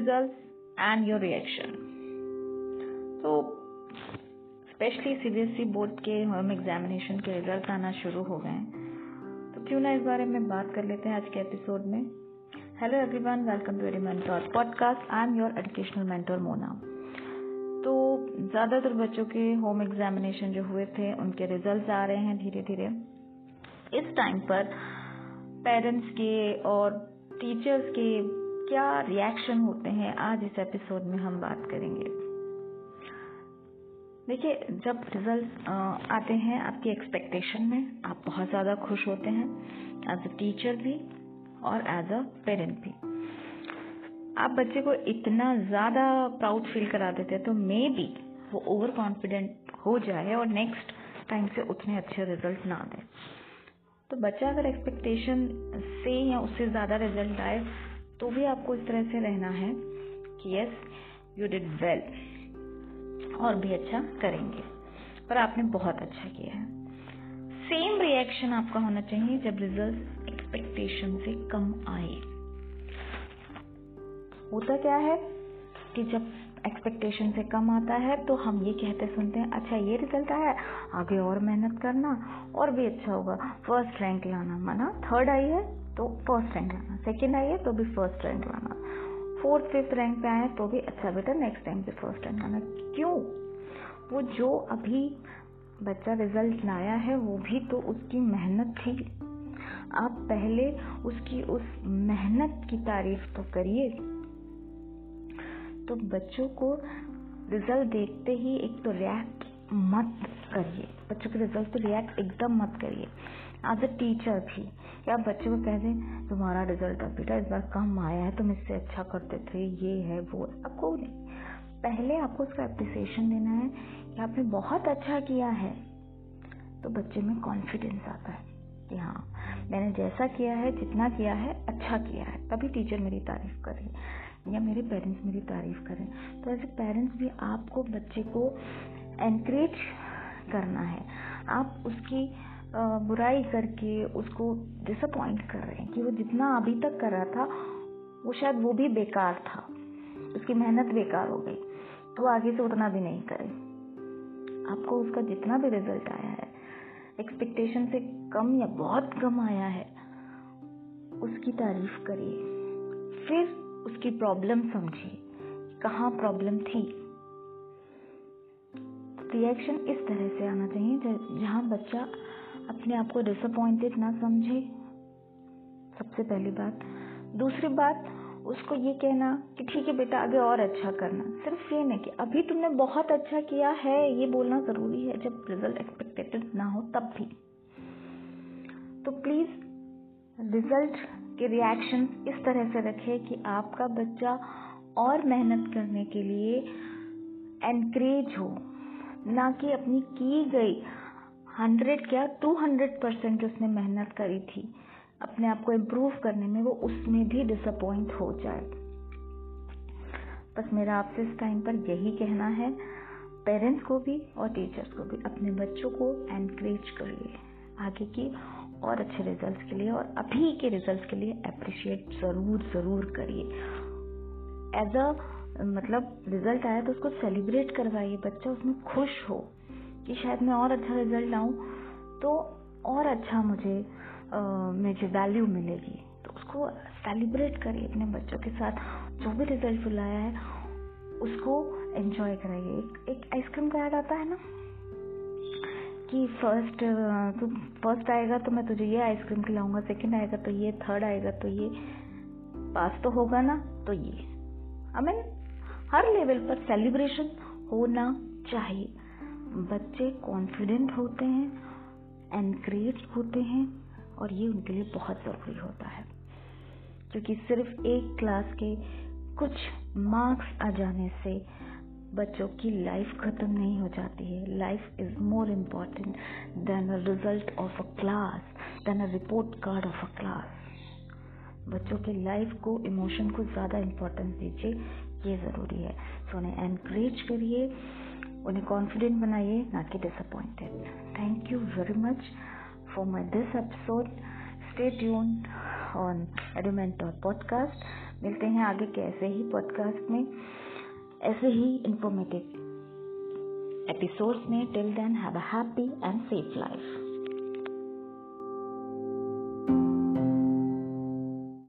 results and your reaction. तो specially CBSE board के home examination के रिज़ल्ट आना शुरू हो गए हैं। तो क्यों ना इस बारे में बात कर लेते हैं आज के एपिसोड में। Hello everyone welcome to very mentor podcast I am your educational mentor Mona तो ज़्यादातर बच्चों के होम एग्जामिनेशन जो हुए थे, उनके रिज़ल्ट आ रहे हैं धीरे धीरे इस टाइम पर पेरेंट्स के और टीचर्स के क्या रिएक्शन होते हैं, आज इस एपिसोड में हम बात करेंगे। देखिए, जब रिज़ल्ट आते हैं आपकी एक्सपेक्टेशन में, आप बहुत ज़्यादा खुश होते हैं एज अ टीचर भी और एज अ पेरेंट भी। आप बच्चे को इतना ज़्यादा प्राउड फील करा देते हैं तो मे बी वो ओवर कॉन्फिडेंट हो जाए और नेक्स्ट टाइम से उतने अच्छे रिज़ल्ट ना दे। तो बच्चा अगर एक्सपेक्टेशन से या उससे ज़्यादा रिज़ल्ट आए तो भी आपको इस तरह से रहना है कि यस यू डिड वेल और भी अच्छा करेंगे। पर आपने बहुत अच्छा किया है। सेम रिएक्शन आपका होना चाहिए जब रिज़ल्ट एक्सपेक्टेशन से कम आए। होता क्या है कि जब एक्सपेक्टेशन से कम आता है तो हम ये कहते सुनते हैं अच्छा ये रिज़ल्ट आया, आगे और मेहनत करना और भी अच्छा होगा। फ़र्स्ट रैंक लाना, माना थर्ड आई है तो फ़र्स्ट रैंक लाना। सेकंड आई है तो भी फ़र्स्ट रैंक लाना। फोर्थ फिफ्थ रैंक पे आए तो भी अच्छा बेटा नेक्स्ट टाइम पे फ़र्स्ट रैंक लाना। क्यों? वो जो अभी बच्चा रिज़ल्ट लाया है, वो भी तो उसकी मेहनत थी। आप पहले उसकी उस मेहनत की तारीफ़ तो करिए। तो बच्चों को रिज़ल्ट देखते ही एक तो रिएक्ट मत करिए। बच्चों के रिज़ल्ट पे रिएक्ट एकदम मत करिए। एज अ टीचर भी, या बच्चों को कह दें, तुम्हारा रिज़ल्ट अब बेटा इस बार कम आया है, तुम इससे अच्छा करते थे, ये है, वो आपको नहीं। पहले आपको उसका अप्रिसिएशन देना है कि आपने बहुत अच्छा किया है। तो बच्चे में कॉन्फिडेंस आता है कि हाँ मैंने जैसा किया है, जितना किया है अच्छा किया है। तभी टीचर मेरी तारीफ़ करे। या मेरे पेरेंट्स मेरी तारीफ़ करें। तो ऐसे पेरेंट्स भी आपको बच्चे को एनकरेज करना है। आप उसकी बुराई करके उसको डिसअपॉइंट कर रहे हैं कि वो जितना अभी तक कर रहा था, वो शायद वो भी बेकार था। उसकी मेहनत बेकार हो गई तो आगे से उतना भी नहीं करे। आपको उसका जितना भी रिज़ल्ट आया है एक्सपेक्टेशन से कम या बहुत कम आया है, उसकी तारीफ़ करिए। फिर उसकी प्रॉब्लम समझिए कहाँ प्रॉब्लम थी? रिएक्शन इस तरह से आना चाहिए जहाँ बच्चा अपने आप को डिसअपॉइंटेड ना समझे। सबसे पहली बात। दूसरी बात, उसको ये कहना कि ठीक है बेटा, आगे और अच्छा करना। सिर्फ़ ये नहीं कि अभी तुमने बहुत अच्छा किया है, ये बोलना ज़रूरी है। जब रिज़ल्ट एक्सपेक्टेड ना हो, तब भी। तो प्लीज़ रिज़ल्ट के रिएक्शन इस तरह से रखें कि आपका बच्चा और मेहनत करने के लिए एनकरेज हो, ना कि अपनी की गई हंड्रेड क्या टू हंड्रेड परसेंट उसने मेहनत करी थी। अपने आप को इम्प्रूव करने में वो उसमें भी डिसअपॉइंट हो जाए। बस मेरा आपसे इस टाइम पर यही कहना है। पेरेंट्स को भी और टीचर्स को भी, अपने बच्चों को एनकरेज करिए। आगे की और अच्छे रिजल्ट्स के लिए और अभी के रिजल्ट्स के लिए अप्रिशिएट ज़रूर ज़रूर करिए। एज अ मतलब रिज़ल्ट आया तो उसको सेलिब्रेट करवाइए, बच्चा उसमें खुश हो कि शायद मैं और अच्छा रिज़ल्ट लाऊं तो और अच्छा मुझे मुझे वैल्यू मिलेगी। तो उसको सेलिब्रेट करिए अपने बच्चों के साथ। जो भी रिज़ल्ट लाया है, उसको एंजॉय कराइए। एक एक आइसक्रीम का ऐड आता है ना? कि फ़र्स्ट तू फ़र्स्ट आएगा तो मैं तुझे ये आइसक्रीम खिलाऊँगा सेकंड आएगा तो ये थर्ड आएगा तो ये। पास तो होगा ना तो ये। आई मीन हर लेवल पर सेलिब्रेशन होना चाहिए। बच्चे कॉन्फिडेंट होते हैं एनकरेज होते हैं और ये उनके लिए बहुत ज़रूरी होता है। क्योंकि सिर्फ़ एक क्लास के कुछ मार्क्स आ जाने से बच्चों की लाइफ ख़त्म नहीं हो जाती है। Life is more important than a result of a class than a report card of a class बच्चों की लाइफ को इमोशन को ज़्यादा इम्पोर्टेंस दीजिए, ये ज़रूरी है। सो उन्हें एनकरेज करिए, उन्हें कॉन्फिडेंट बनाइए, ना कि disappointed thank you very much for my this episode Stay tuned on Edumentor podcast मिलते हैं आगे के ऐसे ही पॉडकास्ट में। ऐसे ही इंफॉर्मेटिव एपिसोड्स में till then have a happy and safe life